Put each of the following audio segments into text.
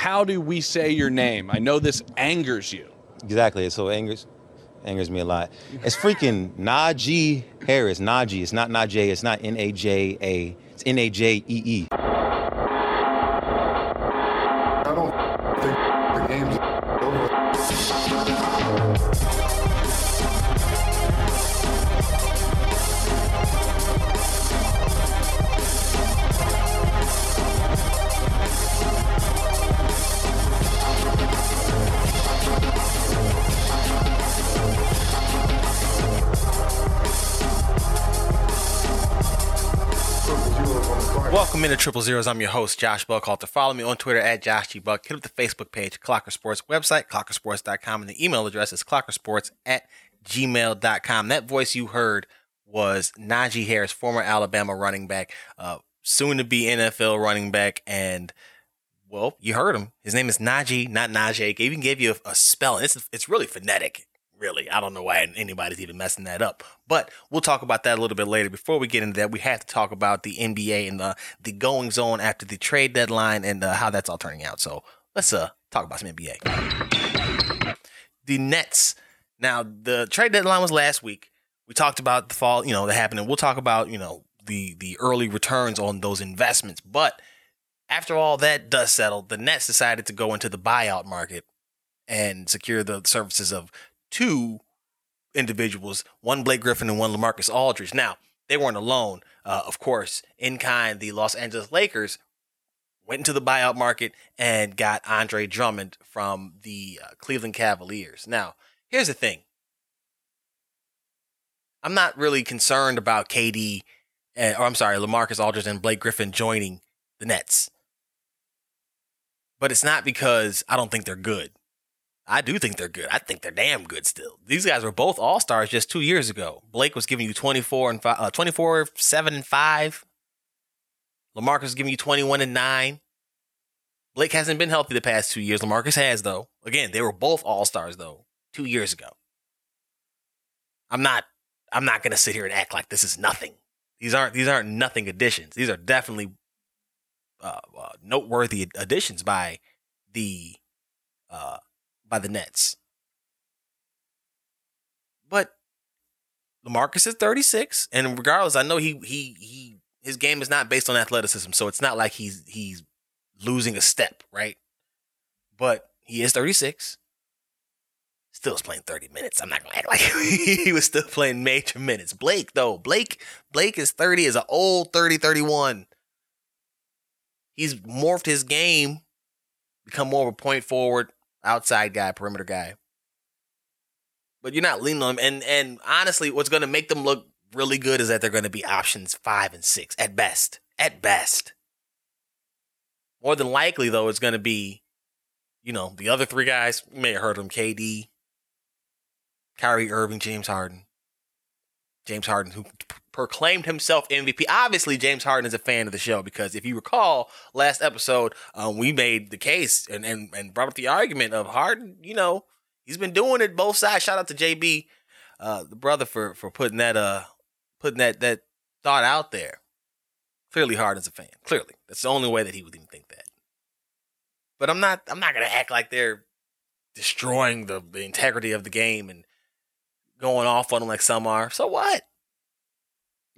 how do we say your name? I know this angers you. Exactly. So angers angers me a lot. It's freaking Najee Harris. Najee. It's not Najee. It's not N A J A. It's N A J E E. Triple Zeros. I'm your host, Josh Buckhalter. Follow me on Twitter at Josh G. Buck. Hit up the Facebook page, Clocker Sports website, clockersports.com, and the email address is clockersports at gmail.com. That voice you heard was Najee Harris, former Alabama running back, uh, soon to be NFL running back, and well, you heard him. His name is Najee, not Najee. He even gave you a, a spelling. It's it's really phonetic really. I don't know why anybody's even messing that up. But we'll talk about that a little bit later. Before we get into that, we have to talk about the NBA and the the goings on after the trade deadline and uh, how that's all turning out. So let's uh talk about some NBA. The Nets. Now the trade deadline was last week. We talked about the fall, you know, that happened, and we'll talk about you know the the early returns on those investments. But after all that does settle, the Nets decided to go into the buyout market and secure the services of two individuals, one Blake Griffin and one Lamarcus Aldridge. Now, they weren't alone. Uh, of course, in kind, the Los Angeles Lakers went into the buyout market and got Andre Drummond from the uh, Cleveland Cavaliers. Now, here's the thing. I'm not really concerned about KD, uh, or I'm sorry, Lamarcus Aldridge and Blake Griffin joining the Nets. But it's not because I don't think they're good. I do think they're good. I think they're damn good still. These guys were both all stars just two years ago. Blake was giving you 24 and five, uh, 24, 7 and 5. Lamarcus was giving you 21 and 9. Blake hasn't been healthy the past two years. Lamarcus has, though. Again, they were both all stars, though, two years ago. I'm not I'm not gonna sit here and act like this is nothing. These aren't these aren't nothing additions. These are definitely uh, uh, noteworthy additions by the uh, by the Nets. But Lamarcus is 36, and regardless, I know he he he his game is not based on athleticism, so it's not like he's he's losing a step, right? But he is 36. Still is playing 30 minutes. I'm not gonna act like he was still playing major minutes. Blake, though, Blake, Blake is 30, is an old 30, 31. He's morphed his game, become more of a point forward, outside guy, perimeter guy. But you're not leaning on him. And and honestly, what's going to make them look really good is that they're going to be options five and six at best. At best. More than likely, though, it's going to be, you know, the other three guys. You may have heard of them: KD, Kyrie Irving, James Harden. James Harden, who proclaimed himself MVP. Obviously, James Harden is a fan of the show because if you recall, last episode um, we made the case and, and and brought up the argument of Harden. You know, he's been doing it both sides. Shout out to JB, uh, the brother, for for putting that uh putting that that thought out there. Clearly, Harden's a fan. Clearly, that's the only way that he would even think that. But I'm not. I'm not gonna act like they're destroying the, the integrity of the game and going off on them like some are. So what?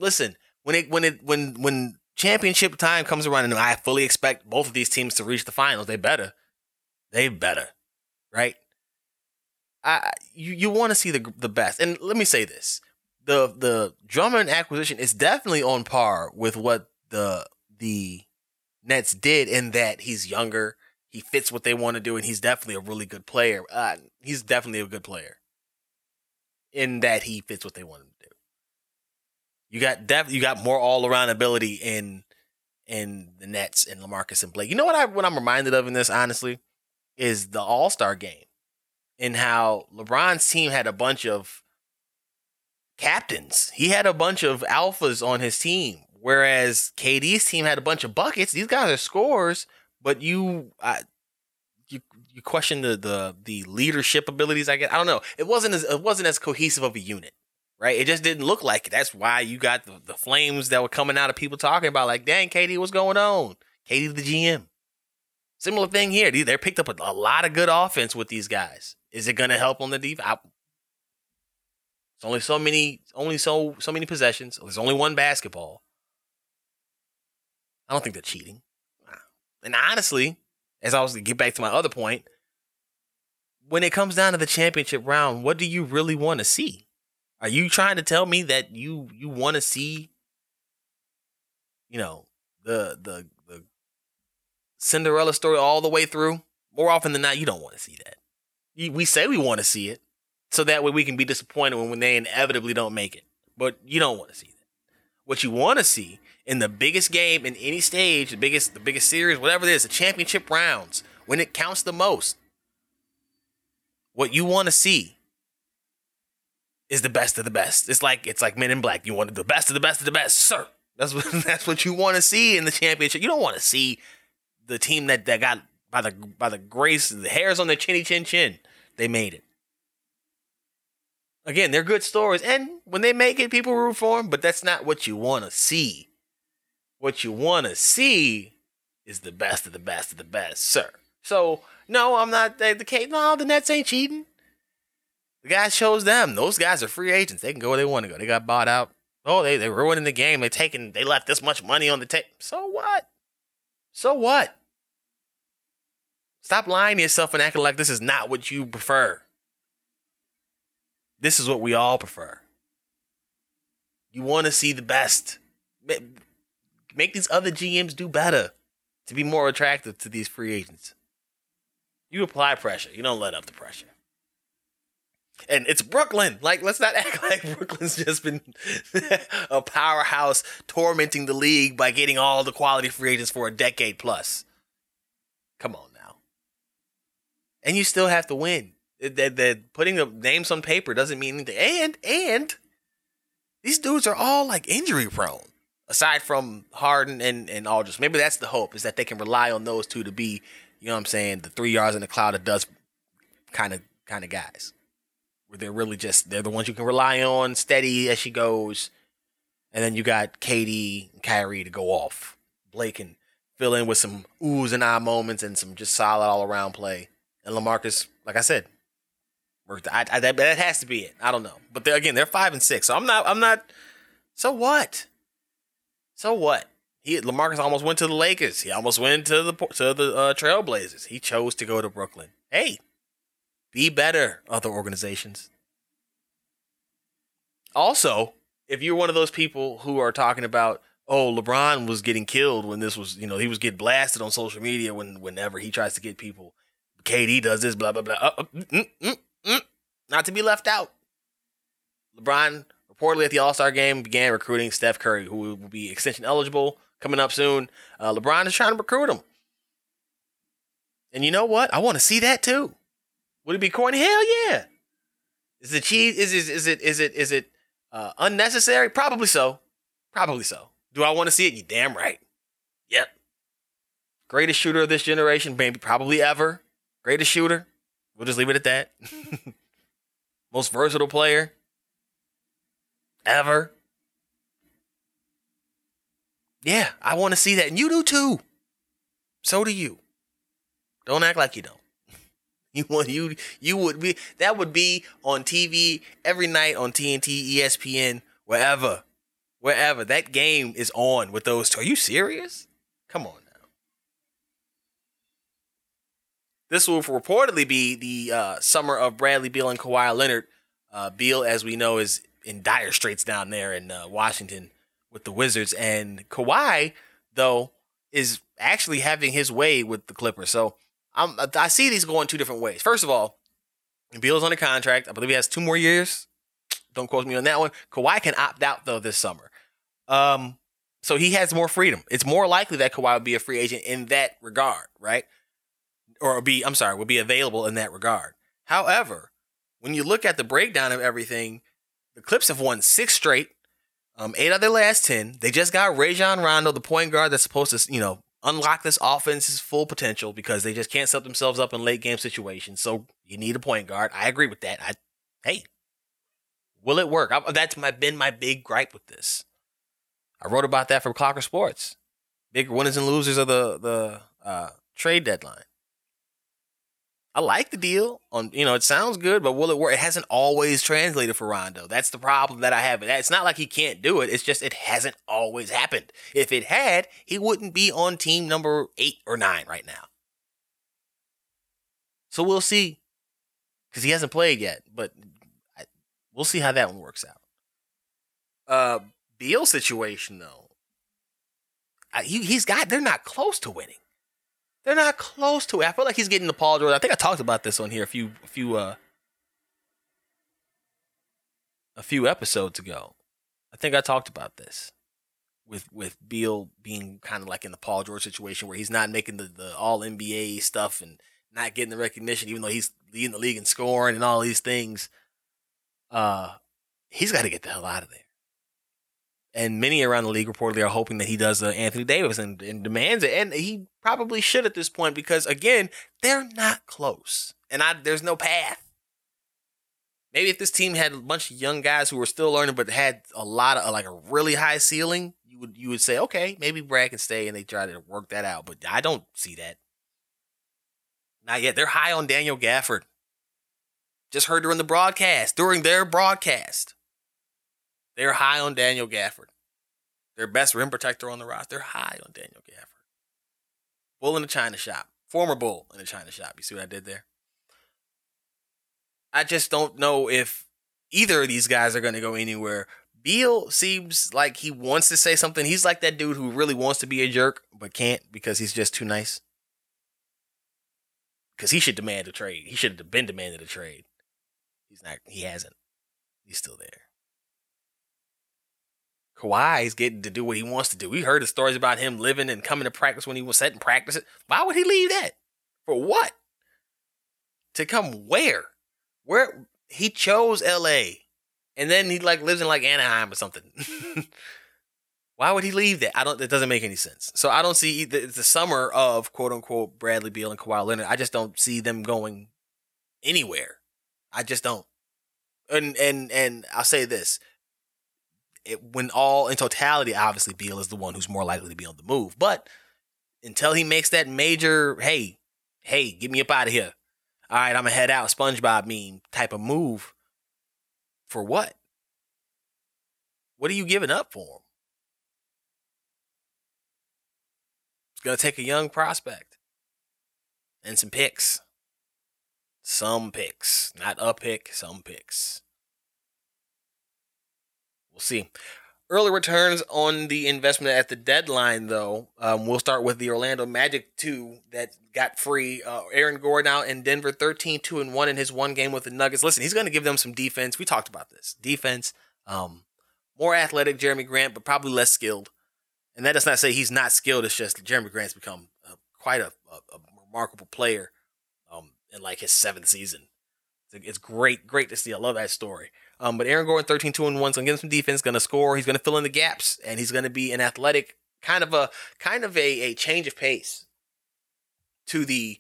Listen, when it when it when when championship time comes around, and I fully expect both of these teams to reach the finals, they better, they better, right? I you you want to see the the best, and let me say this: the the Drummond acquisition is definitely on par with what the the Nets did in that he's younger, he fits what they want to do, and he's definitely a really good player. Uh, he's definitely a good player in that he fits what they want. You got def- you got more all around ability in in the Nets and Lamarcus and Blake. You know what I what I'm reminded of in this honestly is the All Star game and how LeBron's team had a bunch of captains. He had a bunch of alphas on his team, whereas KD's team had a bunch of buckets. These guys are scorers, but you I, you you question the the the leadership abilities. I guess I don't know. It wasn't as it wasn't as cohesive of a unit, right? It just didn't look like it. That's why you got the, the flames that were coming out of people talking about like, dang, KD, what's going on? KD the GM. Similar thing here. They picked up a, a lot of good offense with these guys. Is it going to help on the defense? It's only so many, only so so many possessions. There's only one basketball. I don't think they're cheating. And honestly, as I was to get back to my other point, when it comes down to the championship round, what do you really want to see? Are you trying to tell me that you you want to see, you know, the the the Cinderella story all the way through? More often than not, you don't want to see that. We say we want to see it, so that way we can be disappointed when, when they inevitably don't make it. But you don't want to see that. What you want to see in the biggest game in any stage, the biggest the biggest series, whatever it is, the championship rounds, when it counts the most. What you want to see is the best of the best. It's like it's like Men in Black. You want the best of the best of the best, sir. That's what that's what you want to see in the championship. You don't want to see the team that, that got by the by the grace, the hairs on their chinny chin chin. They made it. Again, they're good stories, and when they make it, people root for them. But that's not what you want to see. What you want to see is the best of the best of the best, sir. So no, I'm not the, the case. No, the Nets ain't cheating. The guy chose them. Those guys are free agents. They can go where they want to go. They got bought out. Oh, they they ruining the game. They taking they left this much money on the table. So what? So what? Stop lying to yourself and acting like this is not what you prefer. This is what we all prefer. You want to see the best. Make these other GMs do better to be more attractive to these free agents. You apply pressure. You don't let up the pressure. And it's Brooklyn. Like, let's not act like Brooklyn's just been a powerhouse tormenting the league by getting all the quality free agents for a decade plus. Come on now. And you still have to win. That that putting the names on paper doesn't mean anything. And and these dudes are all like injury prone. Aside from Harden and and Aldridge, maybe that's the hope is that they can rely on those two to be, you know, what I'm saying, the three yards in the cloud of dust kind of kind of guys they're really just they're the ones you can rely on, steady as she goes. And then you got KD and Kyrie to go off. Blake can fill in with some oohs and ah moments and some just solid all around play. And Lamarcus, like I said, I, I, that, that has to be it. I don't know, but they're, again, they're five and six, so I'm not. I'm not. So what? So what? He Lamarcus almost went to the Lakers. He almost went to the to the uh, Trailblazers. He chose to go to Brooklyn. Hey, be better, other organizations. Also, if you're one of those people who are talking about, oh, LeBron was getting killed when this was, you know, he was getting blasted on social media when whenever he tries to get people. KD does this, blah blah blah. Uh, uh, mm, mm, mm, not to be left out. LeBron reportedly at the All Star game began recruiting Steph Curry, who will be extension eligible coming up soon. Uh, LeBron is trying to recruit him. And you know what? I want to see that too. Would it be corny? Hell yeah. Is it cheese? Is it is it is it is it uh, unnecessary? Probably so. Probably so. Do I want to see it? You damn right. Yep. Greatest shooter of this generation, maybe probably ever. Greatest shooter. We'll just leave it at that. Most versatile player ever. Yeah, I want to see that. And you do too. So do you. Don't act like you don't. You want you you would be that would be on TV every night on TNT, ESPN, wherever, wherever that game is on with those two. Are you serious? Come on now. This will reportedly be the uh, summer of Bradley Beal and Kawhi Leonard. Uh, Beal, as we know, is in dire straits down there in uh, Washington with the Wizards, and Kawhi though is actually having his way with the Clippers. So I'm, I see these going two different ways. First of all, Beal's on a contract. I believe he has two more years. Don't quote me on that one. Kawhi can opt out though this summer. Um, so he has more freedom. It's more likely that Kawhi would be a free agent in that regard, right? Or be, I'm sorry, would be available in that regard. However, when you look at the breakdown of everything, the Clips have won six straight, um, eight of their last ten. They just got Rajon Rondo, the point guard that's supposed to, you know, unlock this offense's full potential because they just can't set themselves up in late game situations. So you need a point guard. I agree with that. I hey, will it work? I, that's my been my big gripe with this. I wrote about that for Clocker Sports. Big winners and losers of the the uh, trade deadline. I like the deal. On you know, it sounds good, but will it work? It hasn't always translated for Rondo. That's the problem that I have. It's not like he can't do it. It's just it hasn't always happened. If it had, he wouldn't be on team number eight or nine right now. So we'll see, because he hasn't played yet. But I, we'll see how that one works out. Uh, Beal situation though, I, he, he's got. They're not close to winning. They're not close to it. I feel like he's getting the Paul George. I think I talked about this on here a few a few uh a few episodes ago. I think I talked about this with with Beal being kind of like in the Paul George situation where he's not making the, the all NBA stuff and not getting the recognition, even though he's leading the league in scoring and all these things. Uh he's got to get the hell out of there and many around the league reportedly are hoping that he does uh, Anthony Davis and, and demands it, and he probably should at this point because again they're not close, and I there's no path. Maybe if this team had a bunch of young guys who were still learning but had a lot of like a really high ceiling, you would you would say okay maybe Brad can stay and they try to work that out, but I don't see that. Not yet. They're high on Daniel Gafford. Just heard during the broadcast, during their broadcast. They're high on Daniel Gafford. Their best rim protector on the roster. They're high on Daniel Gafford. Bull in the China shop. Former bull in the China shop. You see what I did there? I just don't know if either of these guys are going to go anywhere. Beal seems like he wants to say something. He's like that dude who really wants to be a jerk, but can't because he's just too nice. Because he should demand a trade. He should have been demanded a trade. He's not. He hasn't. He's still there. Kawhi is getting to do what he wants to do. We heard the stories about him living and coming to practice when he was setting practice. Why would he leave that? For what? To come where? Where he chose LA. And then he like lives in like Anaheim or something. Why would he leave that? I don't. It doesn't make any sense. So I don't see the, the summer of quote unquote Bradley Beal and Kawhi Leonard. I just don't see them going anywhere. I just don't. And and and I'll say this: it, when all in totality, obviously Beal is the one who's more likely to be on the move. But until he makes that major, hey, hey, get me up out of here. All right, I'm gonna head out, SpongeBob meme type of move. For what? What are you giving up for him? It's gonna take a young prospect and some picks. Some picks, not a pick, some picks. We'll see. Early returns on the investment at the deadline, though. Um, we'll start with the Orlando Magic 2 that got free. Uh, Aaron Gordon out in Denver, 13 2 and 1 in his one game with the Nuggets. Listen, he's going to give them some defense. We talked about this. Defense, um, more athletic, Jerami Grant, but probably less skilled. And that does not say he's not skilled. It's just Jerami Grant's become uh, quite a, a, a, remarkable player um, in like his seventh season. It's, great, great to see. I love that story. Um, but Aaron Gordon, 13 2 and 1, is gonna get some defense, gonna score, he's gonna fill in the gaps, and he's gonna be an athletic, kind of a kind of a, a change of pace to the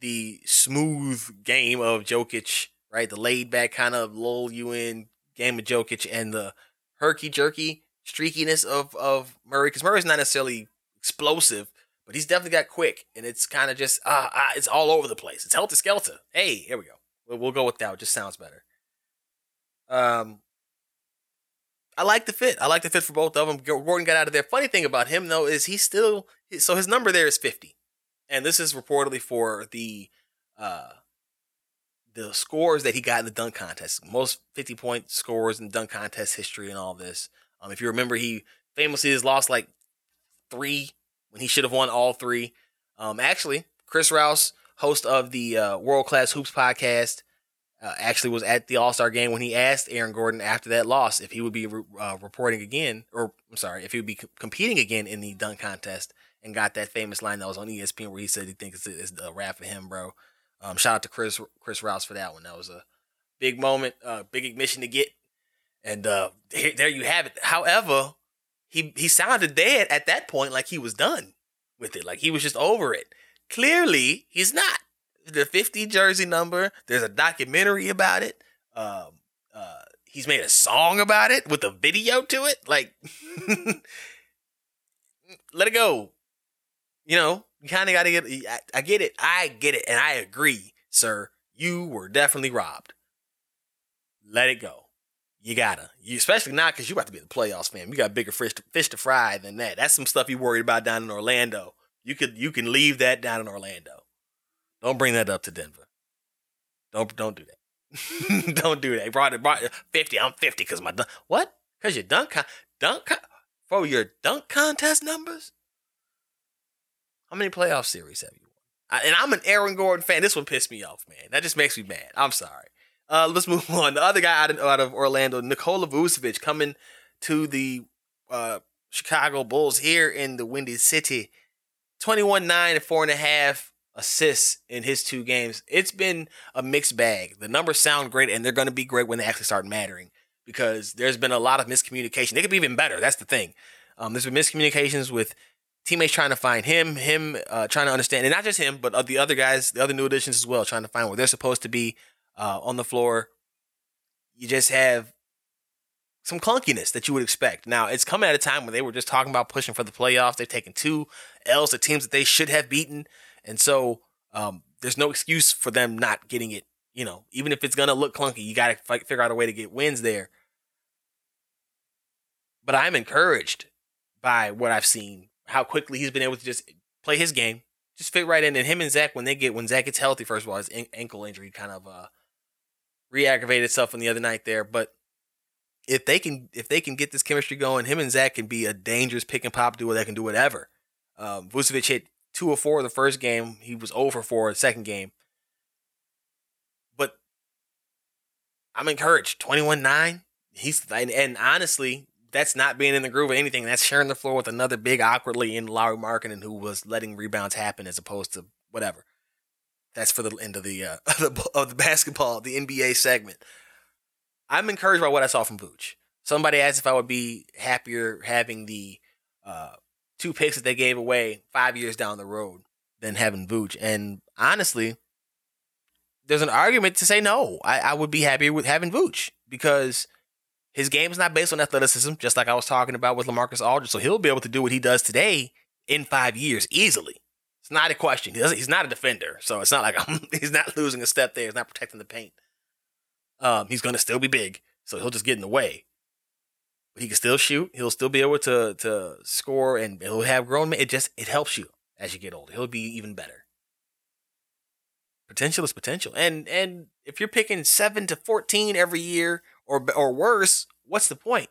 the smooth game of Jokic, right? The laid back kind of lull you in game of Jokic and the herky jerky streakiness of of Murray, because Murray's not necessarily explosive, but he's definitely got quick, and it's kind of just uh, uh, it's all over the place. It's helter skelter. Hey, here we go. We'll, go with that. It just sounds better. Um, I like the fit. I like the fit for both of them. Gordon got out of there. Funny thing about him though is he still so his number there is 50. And this is reportedly for the uh the scores that he got in the dunk contest. Most 50 point scores in dunk contest history and all this. Um if you remember he famously has lost like 3 when he should have won all 3. Um actually, Chris Rouse, host of the uh, World Class Hoops podcast, uh, actually was at the All Star game when he asked Aaron Gordon after that loss if he would be re- uh, reporting again, or I'm sorry, if he would be competing again in the dunk contest, and got that famous line that was on ESPN where he said he thinks it's, it's a wrap for him, bro. Um, shout out to Chris Chris Rouse for that one. That was a big moment, uh, big admission to get, and uh, there, there you have it. However, he he sounded dead at that point, like he was done with it, like he was just over it. Clearly, he's not the 50 jersey number. There's a documentary about it. Um, uh, he's made a song about it with a video to it. Like, let it go. You know, You kind of got to get. I, I get it. I get it, and I agree, sir. You were definitely robbed. Let it go. You gotta, you especially not because you about to be in the playoffs, fam. You got bigger fish to, fish to fry than that. That's some stuff you worried about down in Orlando. You could you can leave that down in Orlando. Don't bring that up to Denver. Don't don't do that. don't do that. Brought it brought fifty. I'm fifty because my dunk. What? Because your dunk con- dunk con- for your dunk contest numbers. How many playoff series have you won? I, and I'm an Aaron Gordon fan. This one pissed me off, man. That just makes me mad. I'm sorry. Uh, let's move on. The other guy out of, out of Orlando, Nikola Vucevic, coming to the uh, Chicago Bulls here in the Windy City. 21 9 and four and a half assists in his two games. It's been a mixed bag. The numbers sound great, and they're going to be great when they actually start mattering because there's been a lot of miscommunication. They could be even better. That's the thing. Um, there's been miscommunications with teammates trying to find him, him uh, trying to understand, and not just him, but the other guys, the other new additions as well, trying to find where they're supposed to be uh, on the floor. You just have some clunkiness that you would expect. Now, it's coming at a time when they were just talking about pushing for the playoffs. They've taken two L's to teams that they should have beaten. And so um, there's no excuse for them not getting it. You know, even if it's going to look clunky, you got to figure out a way to get wins there. But I'm encouraged by what I've seen, how quickly he's been able to just play his game, just fit right in. And him and Zach, when they get when Zach gets healthy, first of all, his an- ankle injury kind of uh, re-aggravated itself on the other night there. But if they can if they can get this chemistry going, him and Zach can be a dangerous pick and pop duo that can do whatever. Um, Vucevic hit two or four the first game. He was over for the second game. But I'm encouraged. 21-9. He's and, and honestly, that's not being in the groove of anything. That's sharing the floor with another big awkwardly in Lauri Markkanen who was letting rebounds happen as opposed to whatever. That's for the end of the uh, of the, of the basketball, the NBA segment. I'm encouraged by what I saw from Vooch. Somebody asked if I would be happier having the uh, two picks that they gave away five years down the road than having Vooch. And honestly, there's an argument to say no. I, I would be happier with having Vooch because his game is not based on athleticism, just like I was talking about with Lamarcus Aldridge. So he'll be able to do what he does today in five years easily. It's not a question. He he's not a defender, so it's not like I'm, he's not losing a step there. He's not protecting the paint. Um, he's going to still be big, so he'll just get in the way. He can still shoot. He'll still be able to to score, and he'll have grown. It just it helps you as you get older. He'll be even better. Potential is potential, and and if you're picking seven to fourteen every year or or worse, what's the point?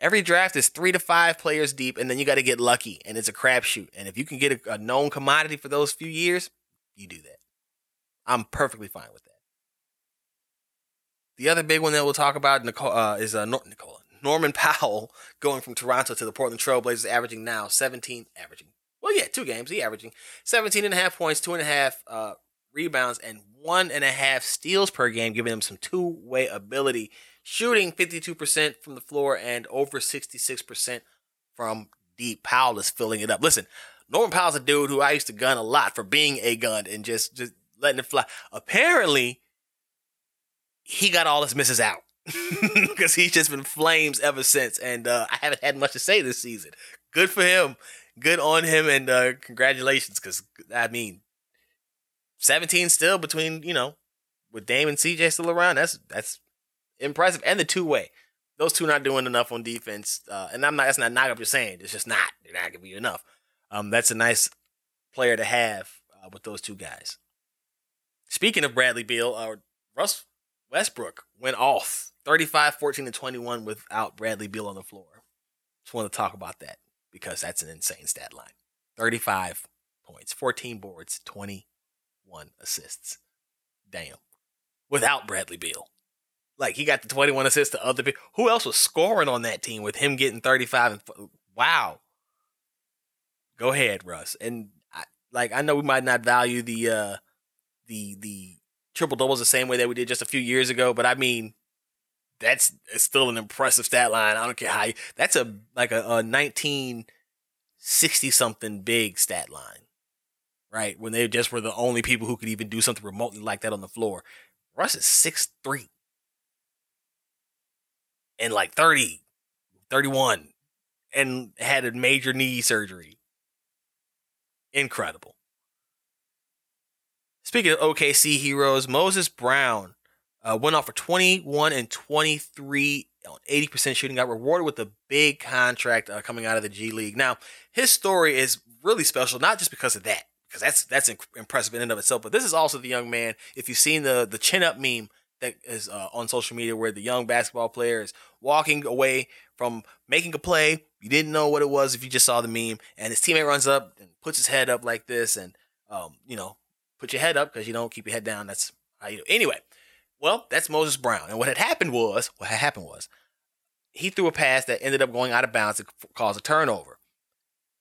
Every draft is three to five players deep, and then you got to get lucky, and it's a crapshoot. And if you can get a, a known commodity for those few years, you do that. I'm perfectly fine with that. The other big one that we'll talk about Nicole, uh, is uh, Nor- Nicola Norman Powell going from Toronto to the Portland Trailblazers, averaging now 17, averaging well, yeah, two games. He averaging 17 and a half points, two and a half uh, rebounds, and one and a half steals per game, giving him some two way ability, shooting 52% from the floor and over 66% from deep. Powell is filling it up. Listen, Norman Powell's a dude who I used to gun a lot for being a gun and just just letting it fly. Apparently, he got all his misses out because he's just been flames ever since, and uh, I haven't had much to say this season. Good for him. Good on him, and uh, congratulations. Because I mean, seventeen still between you know, with Dame and CJ still around. That's that's impressive, and the two way. Those two not doing enough on defense, uh, and I'm not. That's not knock up. You're saying it's just not. They're not gonna be enough. Um, that's a nice player to have uh, with those two guys. Speaking of Bradley Beal, uh, Russ Westbrook went off 35, 14, and 21 without Bradley Beal on the floor. Just want to talk about that because that's an insane stat line. 35 points, 14 boards, 21 assists. Damn. Without Bradley Beal. Like he got the 21 assists to other people. Who else was scoring on that team with him getting 35 and wow. Go ahead, Russ. And I, like I know we might not value the uh the the triple doubles the same way that we did just a few years ago, but I mean that's still an impressive stat line. I don't care how you, that's a like a, a 1960 something big stat line. Right? When they just were the only people who could even do something remotely like that on the floor. Russ is 6'3 and like 30, 31 and had a major knee surgery. Incredible. Speaking of OKC heroes, Moses Brown uh, went off for 21 and 23 on 80% shooting, got rewarded with a big contract uh, coming out of the G League. Now, his story is really special, not just because of that, because that's that's impressive in and of itself, but this is also the young man. If you've seen the the chin up meme that is uh, on social media, where the young basketball player is walking away from making a play, you didn't know what it was if you just saw the meme, and his teammate runs up and puts his head up like this, and um, you know, put your head up because you don't keep your head down. That's how you do. Anyway, well, that's Moses Brown, and what had happened was what had happened was he threw a pass that ended up going out of bounds to cause a turnover.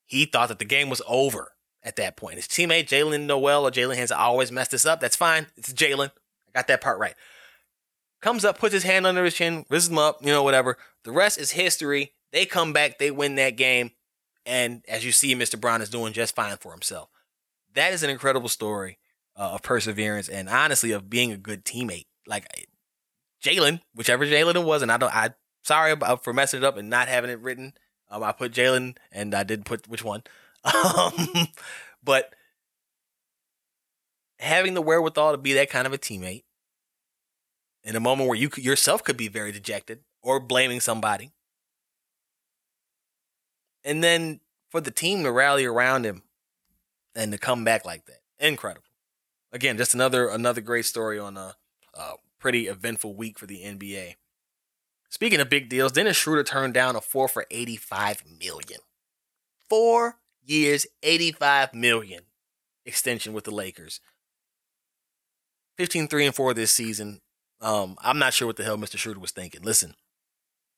He thought that the game was over at that point. His teammate Jalen Noel or Jalen Hands always messed this up. That's fine. It's Jalen. I got that part right. Comes up, puts his hand under his chin, raises him up, you know, whatever. The rest is history. They come back, they win that game, and as you see, Mr. Brown is doing just fine for himself. That is an incredible story uh, of perseverance and honestly of being a good teammate. Like Jalen, whichever Jalen it was, and I don't, I sorry about for messing it up and not having it written. Um, I put Jalen and I didn't put which one. Um, but having the wherewithal to be that kind of a teammate in a moment where you yourself could be very dejected or blaming somebody, and then for the team to rally around him and to come back like that, incredible. Again, just another another great story on a, a pretty eventful week for the NBA. Speaking of big deals, Dennis Schroeder turned down a four for 85 million. Four years, 85 million extension with the Lakers. 15 3 and 4 this season. Um, I'm not sure what the hell Mr. Schroeder was thinking. Listen,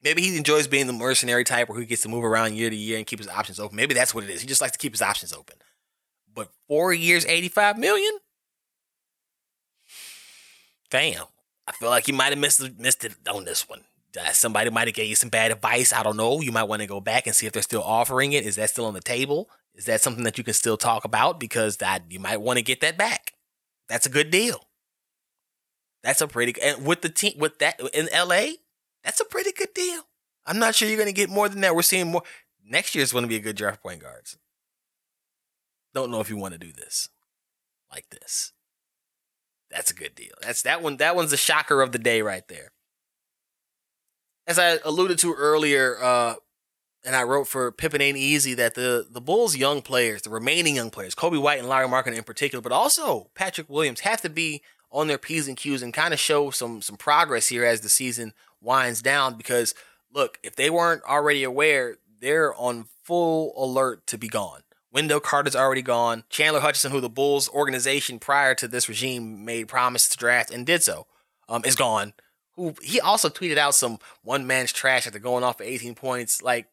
maybe he enjoys being the mercenary type where he gets to move around year to year and keep his options open. Maybe that's what it is. He just likes to keep his options open. But four years, 85 million? Damn. I feel like you might have missed, missed it on this one. Uh, somebody might have gave you some bad advice. I don't know. You might want to go back and see if they're still offering it. Is that still on the table? Is that something that you can still talk about? Because that you might want to get that back. That's a good deal. That's a pretty and with the team with that in LA, that's a pretty good deal. I'm not sure you're going to get more than that. We're seeing more next year is going to be a good draft point guards. Don't know if you want to do this like this. That's a good deal. That's that one. That one's the shocker of the day right there as I alluded to earlier, uh, and I wrote for Pippen Ain't Easy that the the Bulls' young players, the remaining young players, Coby White and Larry Markin in particular, but also Patrick Williams, have to be on their p's and q's and kind of show some some progress here as the season winds down. Because look, if they weren't already aware, they're on full alert to be gone. Wendell Carter's already gone. Chandler Hutchinson, who the Bulls organization prior to this regime made promise to draft and did so, um, is gone who he also tweeted out some one man's trash after going off for 18 points. Like,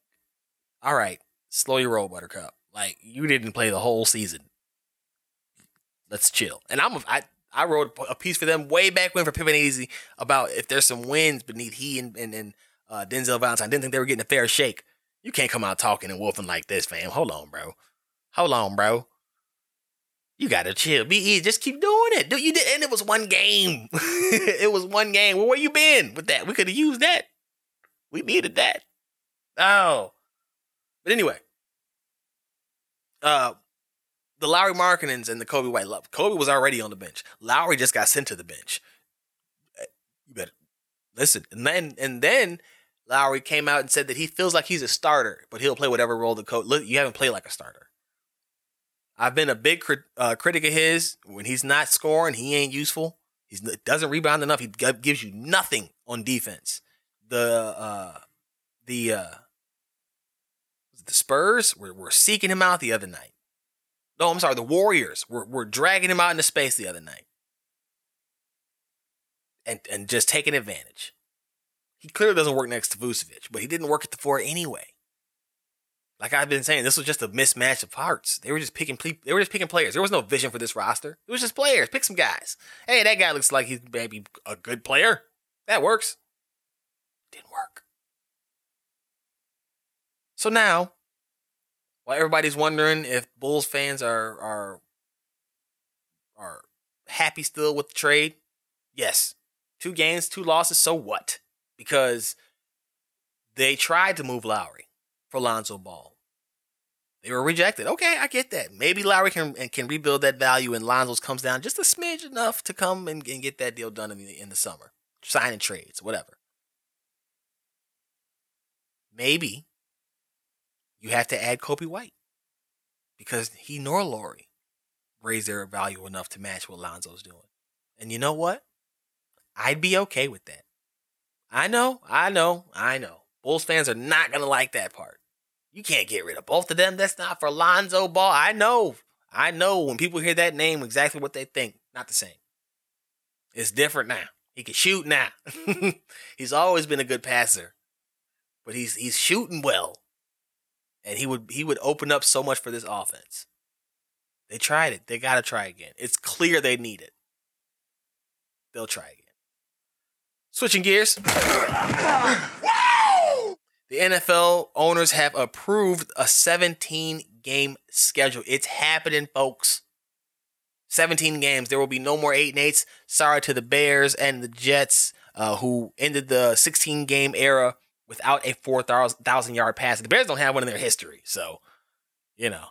all right, slow your roll, Buttercup. Like, you didn't play the whole season. Let's chill. And I'm I I wrote a piece for them way back when for Pippen Easy about if there's some wins beneath he and and, and uh, Denzel Valentine. I didn't think they were getting a fair shake. You can't come out talking and wolfing like this, fam. Hold on, bro. Hold on, bro. You gotta chill. Be easy. Just keep doing it. Do you did, and it was one game. it was one game. Well, where you been with that? We could have used that. We needed that. Oh, but anyway, uh, the Lauri Markkanens and the Coby White love. Coby was already on the bench. Lauri just got sent to the bench. Eh, You better listen. And then and then Lauri came out and said that he feels like he's a starter, but he'll play whatever role the coach. Look, you haven't played like a starter. I've been a big crit, uh, critic of his. When he's not scoring, he ain't useful. He doesn't rebound enough. He gives you nothing on defense. The uh, the uh, the Spurs were, were seeking him out the other night. No, I'm sorry. The Warriors were, were dragging him out into space the other night, and and just taking advantage. He clearly doesn't work next to Vucevic, but he didn't work at the four anyway. Like I've been saying, this was just a mismatch of parts. They were just picking they were just picking players. There was no vision for this roster. It was just players. Pick some guys. Hey, that guy looks like he's maybe a good player. That works. Didn't work. So now, while everybody's wondering if Bulls fans are are are happy still with the trade, yes. Two games, two losses, so what? Because they tried to move Lauri for Lonzo Ball. They were rejected. Okay, I get that. Maybe Lauri can can rebuild that value, and Lonzo's comes down just a smidge enough to come and, and get that deal done in the in the summer, signing trades, whatever. Maybe you have to add Coby White because he nor Lauri raised their value enough to match what Lonzo's doing. And you know what? I'd be okay with that. I know, I know, I know. Bulls fans are not gonna like that part. You can't get rid of both of them. That's not for Lonzo Ball. I know. I know when people hear that name, exactly what they think. Not the same. It's different now. He can shoot now. he's always been a good passer, but he's he's shooting well, and he would he would open up so much for this offense. They tried it. They got to try again. It's clear they need it. They'll try again. Switching gears. The NFL owners have approved a 17 game schedule. It's happening, folks. 17 games. There will be no more 8 and 8s. Sorry to the Bears and the Jets, uh, who ended the 16 game era without a 4,000 yard pass. The Bears don't have one in their history. So, you know,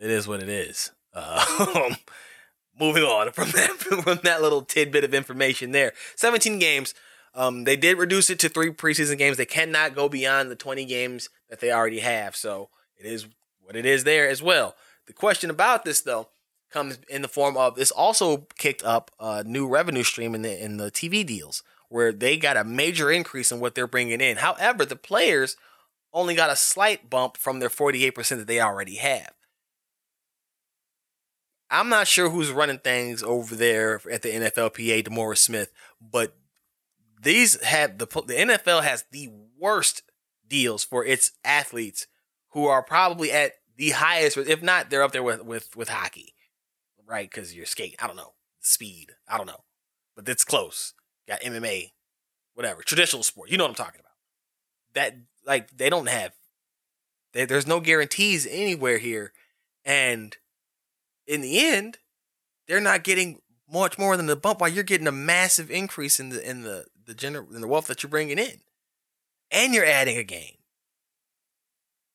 it is what it is. Uh, moving on from that, from that little tidbit of information there. 17 games. Um, they did reduce it to three preseason games. They cannot go beyond the 20 games that they already have. So it is what it is there as well. The question about this, though, comes in the form of this also kicked up a new revenue stream in the in the TV deals where they got a major increase in what they're bringing in. However, the players only got a slight bump from their 48% that they already have. I'm not sure who's running things over there at the NFLPA, DeMaurice Smith, but these have the the NFL has the worst deals for its athletes who are probably at the highest, if not, they're up there with with with hockey, right? Because you're skating. I don't know speed. I don't know, but it's close. Got MMA, whatever traditional sport. You know what I'm talking about. That like they don't have. They, there's no guarantees anywhere here, and in the end, they're not getting much more than the bump while you're getting a massive increase in the in the the gener- in the wealth that you're bringing in, and you're adding a game.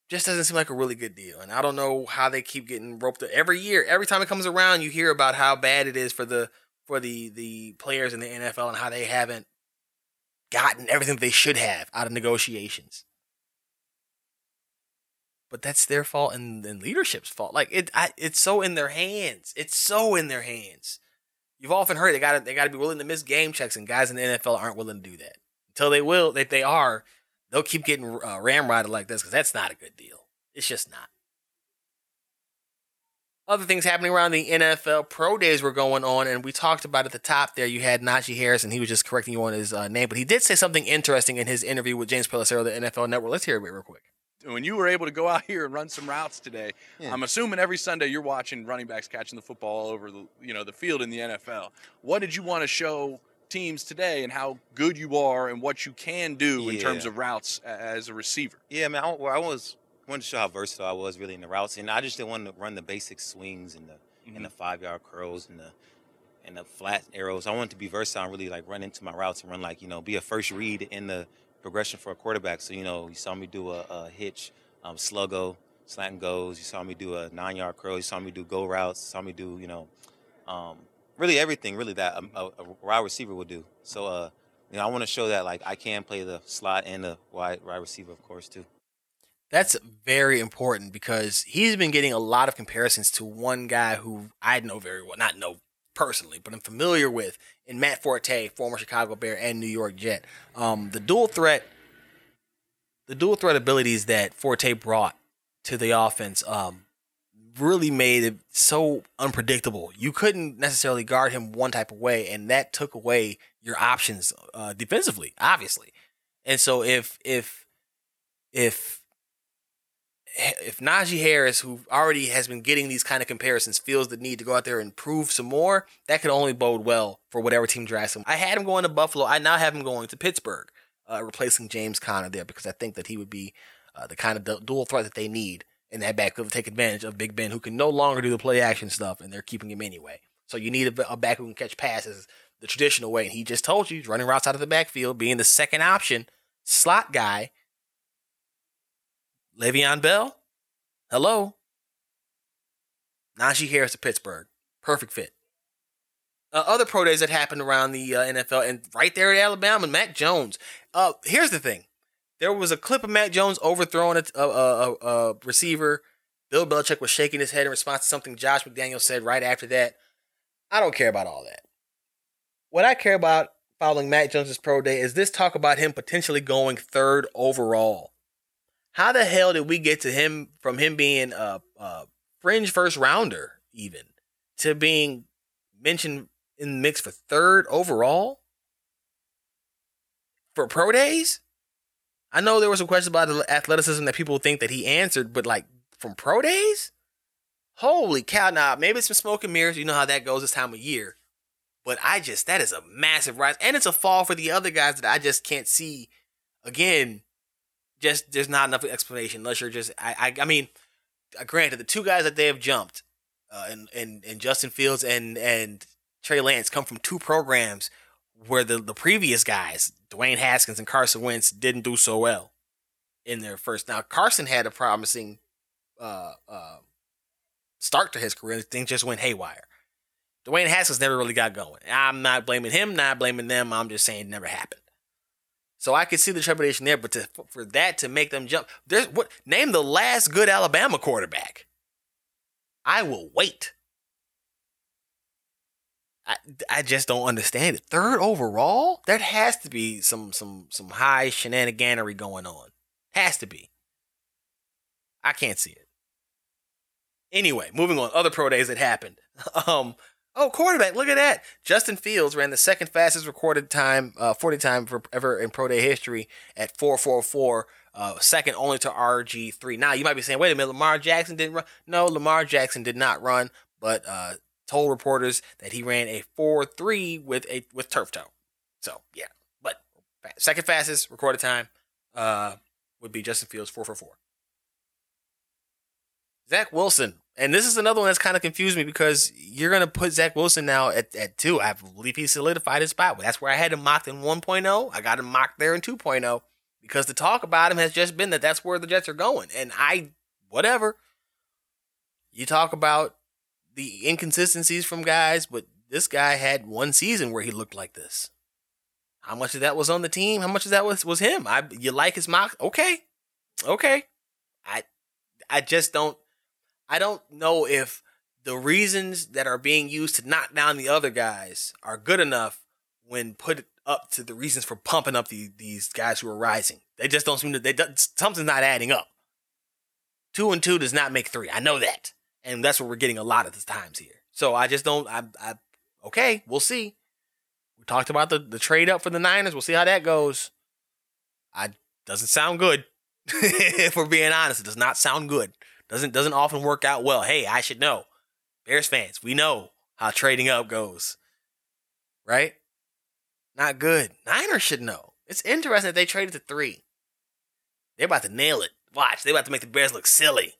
Just doesn't seem like a really good deal, and I don't know how they keep getting roped. Every year, every time it comes around, you hear about how bad it is for the for the the players in the NFL and how they haven't gotten everything they should have out of negotiations. But that's their fault and, and leadership's fault. Like it, I, it's so in their hands. It's so in their hands. You've often heard they got to they got to be willing to miss game checks, and guys in the NFL aren't willing to do that. Until they will, that they are, they'll keep getting uh, ramrodded like this because that's not a good deal. It's just not. Other things happening around the NFL pro days were going on, and we talked about at the top there. You had Najee Harris, and he was just correcting you on his uh, name, but he did say something interesting in his interview with James Pelissero the NFL Network. Let's hear it real quick when you were able to go out here and run some routes today, yeah. I'm assuming every Sunday you're watching running backs catching the football all over the you know the field in the NFL. What did you want to show teams today and how good you are and what you can do yeah. in terms of routes as a receiver? Yeah, man, I, I was wanted to show how versatile I was really in the routes, and I just didn't want to run the basic swings and the mm-hmm. and the five yard curls and the and the flat arrows. I wanted to be versatile and really like run into my routes and run like you know be a first read in the progression for a quarterback. So, you know, you saw me do a, a hitch, um, sluggo, slant goes. You saw me do a nine yard curl. You saw me do go routes. You saw me do, you know, um, really everything really that a, a, a wide receiver would do. So, uh, you know, I want to show that like I can play the slot and the wide, wide receiver, of course, too. That's very important because he's been getting a lot of comparisons to one guy who I know very well, not know personally, but I'm familiar with in Matt Forte, former Chicago Bear and New York Jet. Um, the dual threat, the dual threat abilities that Forte brought to the offense, um, really made it so unpredictable. You couldn't necessarily guard him one type of way, and that took away your options uh, defensively, obviously. And so if if if if Najee Harris, who already has been getting these kind of comparisons, feels the need to go out there and prove some more, that could only bode well for whatever team drafts him. I had him going to Buffalo. I now have him going to Pittsburgh, uh, replacing James Conner there because I think that he would be uh, the kind of dual threat that they need in that backfield to take advantage of Big Ben, who can no longer do the play action stuff, and they're keeping him anyway. So you need a, a back who can catch passes the traditional way. And he just told you, he's running routes out of the backfield, being the second option slot guy Le'Veon Bell, Hello? Najee Harris to Pittsburgh. Perfect fit. Uh, other pro days that happened around the uh, NFL and right there at Alabama, Mac Jones. Uh, here's the thing: there was a clip of Mac Jones overthrowing a, a, a, a receiver. Bill Belichick was shaking his head in response to something Josh McDaniel said right after that. I don't care about all that. What I care about following Mac Jones's pro day is this talk about him potentially going third overall. How the hell did we get to him from him being a, a fringe first rounder even to being mentioned in the mix for third overall for pro days? I know there were some questions about the athleticism that people think that he answered, but like from pro days, holy cow! Now maybe it's some smoke and mirrors. You know how that goes this time of year, but I just that is a massive rise, and it's a fall for the other guys that I just can't see. Again, just there's not enough explanation unless you're just I I, I mean, granted the two guys that they have jumped, uh, and and and Justin Fields and and Trey Lance come from two programs where the the previous guys Dwayne Haskins and Carson Wentz didn't do so well in their first. Now Carson had a promising uh, uh, start to his career. Things just went haywire. Dwayne Haskins never really got going. I'm not blaming him, not blaming them. I'm just saying it never happened. So I could see the trepidation there, but to, for that to make them jump, there's what name the last good Alabama quarterback. I will wait. I, I just don't understand it. Third overall, there has to be some some some high shenaniganery going on. Has to be. I can't see it. Anyway, moving on. Other pro days that happened. Um, oh, quarterback. Look at that. Justin Fields ran the second fastest recorded time, uh, 40 time for ever in pro day history at 444. Uh, second only to RG3. Now you might be saying, wait a minute, Lamar Jackson didn't run. No, Lamar Jackson did not run, but uh, told reporters that he ran a 4-3 with a with turf toe. So yeah, but second fastest recorded time uh, would be Justin Fields 444. Zach Wilson. And this is another one that's kind of confused me because you're going to put Zach Wilson now at, at two. I believe he solidified his spot. That's where I had him mocked in 1.0. I got him mocked there in 2.0 because the talk about him has just been that that's where the Jets are going. And I, whatever. You talk about the inconsistencies from guys, but this guy had one season where he looked like this. How much of that was on the team? How much of that was was him? I you like his mock? Okay, okay. I I just don't I don't know if the reasons that are being used to knock down the other guys are good enough when put up to the reasons for pumping up the, these guys who are rising. They just don't seem to. They something's not adding up. Two and two does not make three. I know that, and that's what we're getting a lot of the times here. So I just don't. I, I okay, we'll see. We talked about the the trade up for the Niners. We'll see how that goes. I doesn't sound good. if we're being honest, it does not sound good. Doesn't doesn't often work out well. Hey, I should know. Bears fans, we know how trading up goes. Right? Not good. Niners should know. It's interesting that they traded to three. They're about to nail it. Watch, they're about to make the Bears look silly.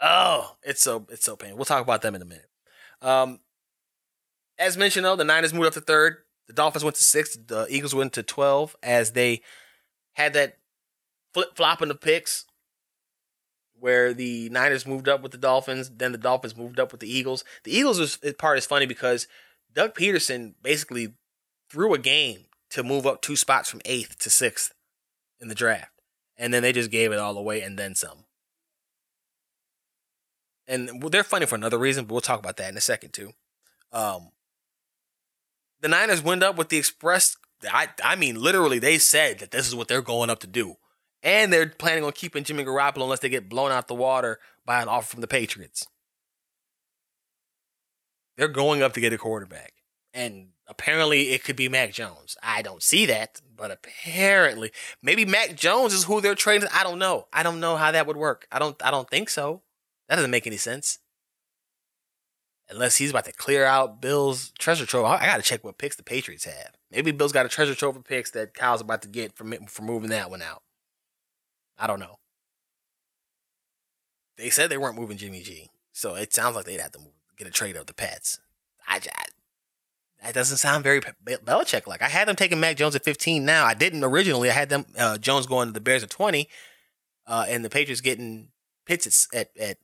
Oh, it's so it's so painful. We'll talk about them in a minute. Um, as mentioned though, the Niners moved up to third. The Dolphins went to six. The Eagles went to twelve as they had that flip flopping the picks where the Niners moved up with the Dolphins, then the Dolphins moved up with the Eagles. The Eagles part is funny because Doug Pederson basically threw a game to move up two spots from eighth to sixth in the draft, and then they just gave it all away and then some. And they're funny for another reason, but we'll talk about that in a second too. Um, the Niners went up with the express. I I mean, literally, they said that this is what they're going up to do. And they're planning on keeping Jimmy Garoppolo unless they get blown out the water by an offer from the Patriots. They're going up to get a quarterback. And apparently it could be Mac Jones. I don't see that, but apparently maybe Mac Jones is who they're trading. I don't know. I don't know how that would work. I don't I don't think so. That doesn't make any sense. Unless he's about to clear out Bill's treasure trove. I, got to check what picks the Patriots have. Maybe Bill's got a treasure trove of picks that Kyle's about to get for, for moving that one out. I don't know. They said they weren't moving Jimmy G, so it sounds like they'd have to move, get a trade of the Pets. I, I that doesn't sound very Belichick like. I had them taking Mac Jones at 15. Now I didn't originally. I had them uh, Jones going to the Bears at 20, uh, and the Patriots getting Pitts at at,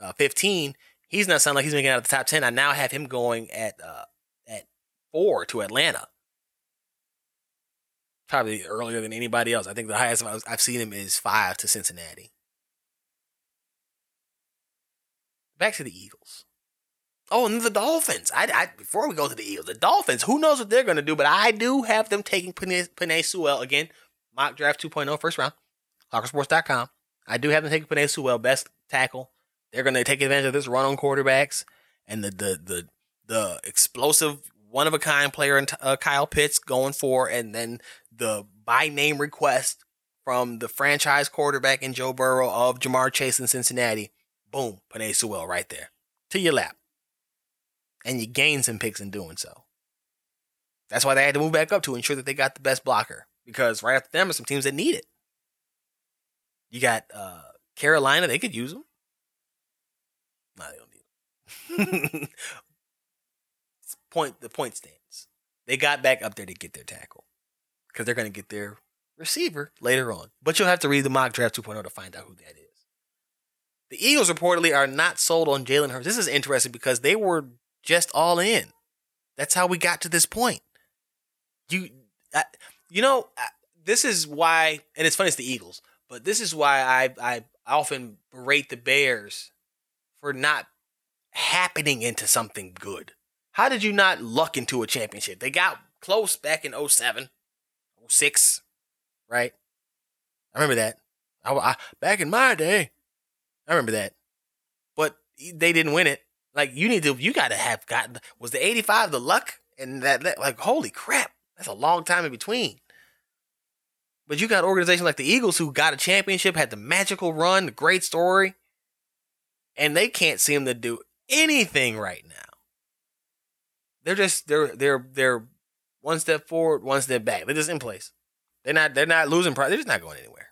uh, 15. He's not sounding like he's making out of the top 10. I now have him going at uh, at four to Atlanta. Probably earlier than anybody else. I think the highest I've seen him is five to Cincinnati. Back to the Eagles. Oh, and the Dolphins. I, I before we go to the Eagles, the Dolphins. Who knows what they're going to do? But I do have them taking Penei, Sewell again. Mock draft 2.0 first round. Clockersports.com. I do have them taking Penei Sewell best tackle. They're going to take advantage of this run on quarterbacks and the the the the explosive one of a kind player in uh, Kyle Pitts going for, and then the by name request from the franchise quarterback in Joe Burrow of Ja'Marr Chase in Cincinnati. Boom, Penei Sewell right there to your lap and you gain some picks in doing so. That's why they had to move back up to ensure that they got the best blocker because right after them are some teams that need it. You got uh, Carolina; they could use them. No, they don't need them. point the point stands. They got back up there to get their tackle because they're going to get their receiver later on. But you'll have to read the mock draft 2.0 to find out who that is. The Eagles reportedly are not sold on Jalen Hurts. This is interesting because they were just all in. That's how we got to this point. You, I, you know, I, this is why, and it's funny it's the Eagles, but this is why I I often berate the Bears for not happening into something good. How did you not luck into a championship? They got close back in 07, 06, right? I remember that. I, I, back in my day, I remember that. But they didn't win it. Like you need to, you got to have gotten. Was the eighty five the luck? And that, that, like, holy crap, that's a long time in between. But you got organizations like the Eagles who got a championship, had the magical run, the great story, and they can't seem to do anything right now. They're just they're they're they're one step forward, one step back. They're just in place. They're not they're not losing. They're just not going anywhere.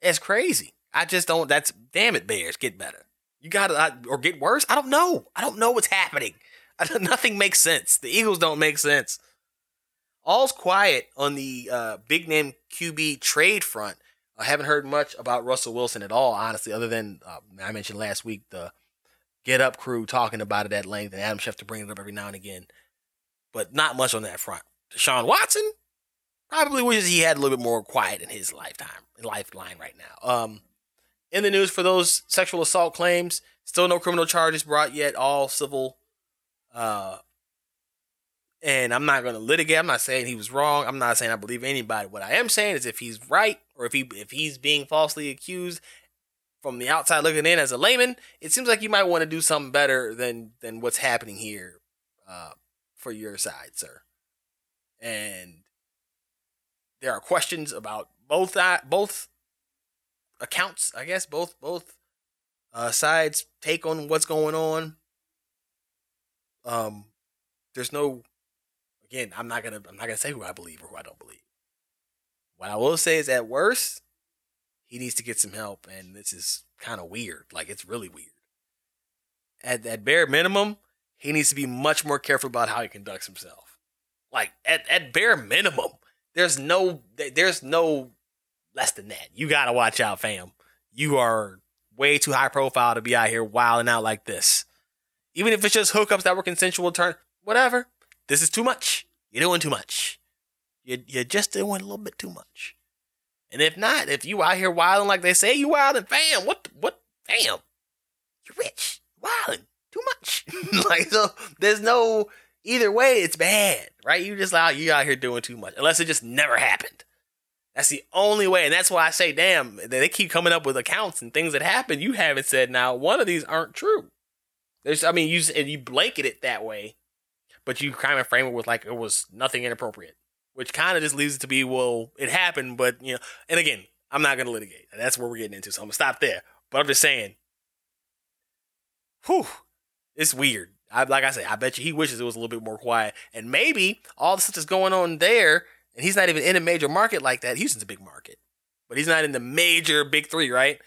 It's crazy. I just don't. That's damn it, Bears, get better. You got to or get worse. I don't know. I don't know what's happening. nothing makes sense. The Eagles don't make sense. All's quiet on the uh, big name QB trade front. I haven't heard much about Russell Wilson at all, honestly, other than uh, I mentioned last week the Get Up crew talking about it at length, and Adam Schefter bringing it up every now and again. But not much on that front. Deshaun Watson probably wishes he had a little bit more quiet in his lifetime, lifeline right now. Um, in the news for those sexual assault claims. Still no criminal charges brought yet, all civil. Uh, and I'm not going to litigate. I'm not saying he was wrong. I'm not saying I believe anybody. What I am saying is if he's right or if he if he's being falsely accused from the outside looking in as a layman, it seems like you might want to do something better than than what's happening here uh, for your side, sir. And there are questions about both uh, both accounts, I guess both both uh, sides take on what's going on. Um, there's no, again, I'm not gonna I'm not gonna say who I believe or who I don't believe. What I will say is, at worst, he needs to get some help, and this is kind of weird. Like it's really weird. At at bare minimum, he needs to be much more careful about how he conducts himself. Like at at bare minimum, there's no there's no less than that. You gotta watch out, fam. You are way too high profile to be out here wilding out like this. Even if it's just hookups that were consensual, turn whatever. This is too much. You're doing too much. You're, you're just doing a little bit too much. And if not, if you out here wilding like they say you wilding, fam, what what fam? You're rich, wilding too much. like so, there's no either way. It's bad, right? You just out you out here doing too much, unless it just never happened. That's the only way. And that's why I say, damn, they keep coming up with accounts and things that happen. You haven't said now one of these aren't true. There's, I mean, you and you blanket it that way, but you kind of frame it with like it was nothing inappropriate, which kind of just leaves it to be, well, it happened, but you know. And again, I'm not gonna litigate. That's where we're getting into, so I'm gonna stop there. But I'm just saying, whew, it's weird. I, like I say, I bet you he wishes it was a little bit more quiet, and maybe all the stuff that's going on there and he's not even in a major market like that. Houston's a big market, but he's not in the major big three, right?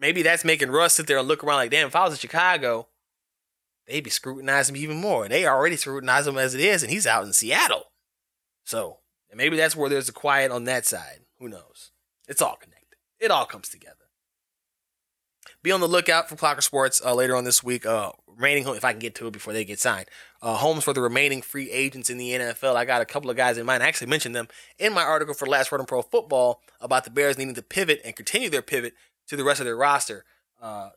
Maybe that's making Russ sit there and look around like, damn, if I was in Chicago, they'd be scrutinizing him even more. And they already scrutinize him as it is, and he's out in Seattle. So maybe that's where there's a quiet on that side. Who knows? It's all connected. It all comes together. Be on the lookout for Clocker Sports uh, later on this week. Uh, remaining home, if I can get to it before they get signed. Uh, homes for the remaining free agents in the NFL. I got a couple of guys in mind. I actually mentioned them in my article for Last Word on Pro Football about the Bears needing to pivot and continue their pivot to the rest of their roster. Uh,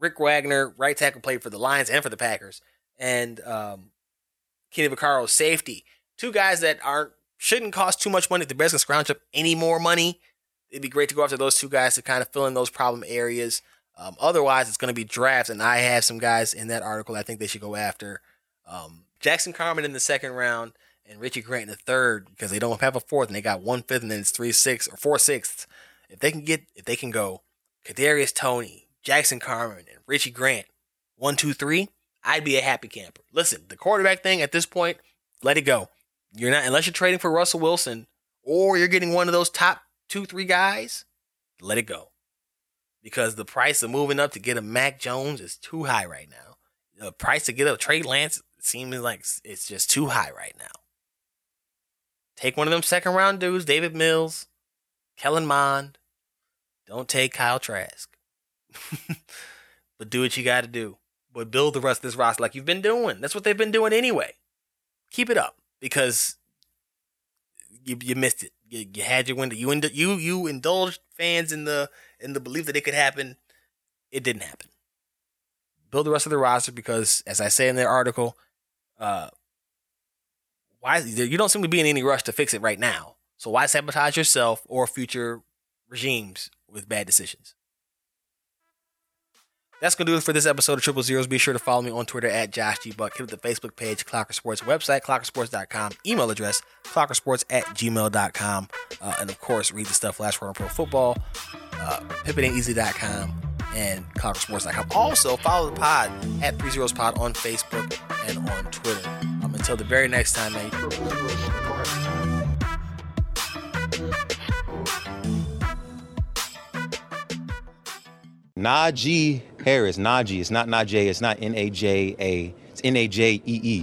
Rick Wagner, right tackle, played for the Lions and for the Packers, and um, Kenny Vaccaro, safety. Two guys that aren't shouldn't cost too much money. If the Bears can scrounge up any more money, it'd be great to go after those two guys to kind of fill in those problem areas. Um, otherwise, it's going to be drafts, and I have some guys in that article I think they should go after. Um, Jackson Carman in the second round and Richie Grant in the third because they don't have a fourth, and they got one fifth, and then it's three sixths or four sixths. If they can get, if they can go, Kadarius Toney, Jackson Carman, and Richie Grant, one, two, three, I'd be a happy camper. Listen, the quarterback thing at this point, let it go. You're not unless you're trading for Russell Wilson or you're getting one of those top two, three guys. Let it go because the price of moving up to get a Mac Jones is too high right now. The price to get a Trey Lance seems like it's just too high right now. Take one of them second round dudes, Davis Mills, Kellen Mond. Don't take Kyle Trask. but do what you got to do. But build the rest of this roster like you've been doing. That's what they've been doing anyway. Keep it up because you, you missed it. You, you had your window. You ind- you you indulged fans in the in the belief that it could happen. It didn't happen. Build the rest of the roster because, as I say in their article, uh, why you don't seem to be in any rush to fix it right now. So why sabotage yourself or future regimes with bad decisions? That's gonna do it for this episode of Triple Zeros. Be sure to follow me on Twitter at Josh G Buck. Hit up the Facebook page, Clocker Sports website, clockersports.com, email address, clockersports at gmail.com. Uh, and of course, read the stuff Last Word on Pro Football, uh, PippenAintEasy.com, and clockersports.com. Also, follow the pod at 3 Zeros Pod on Facebook and on Twitter. Um, until the very next time, man. Najee Harris. Najee. It's not Najee. It's not N A J A. It's N A J E E.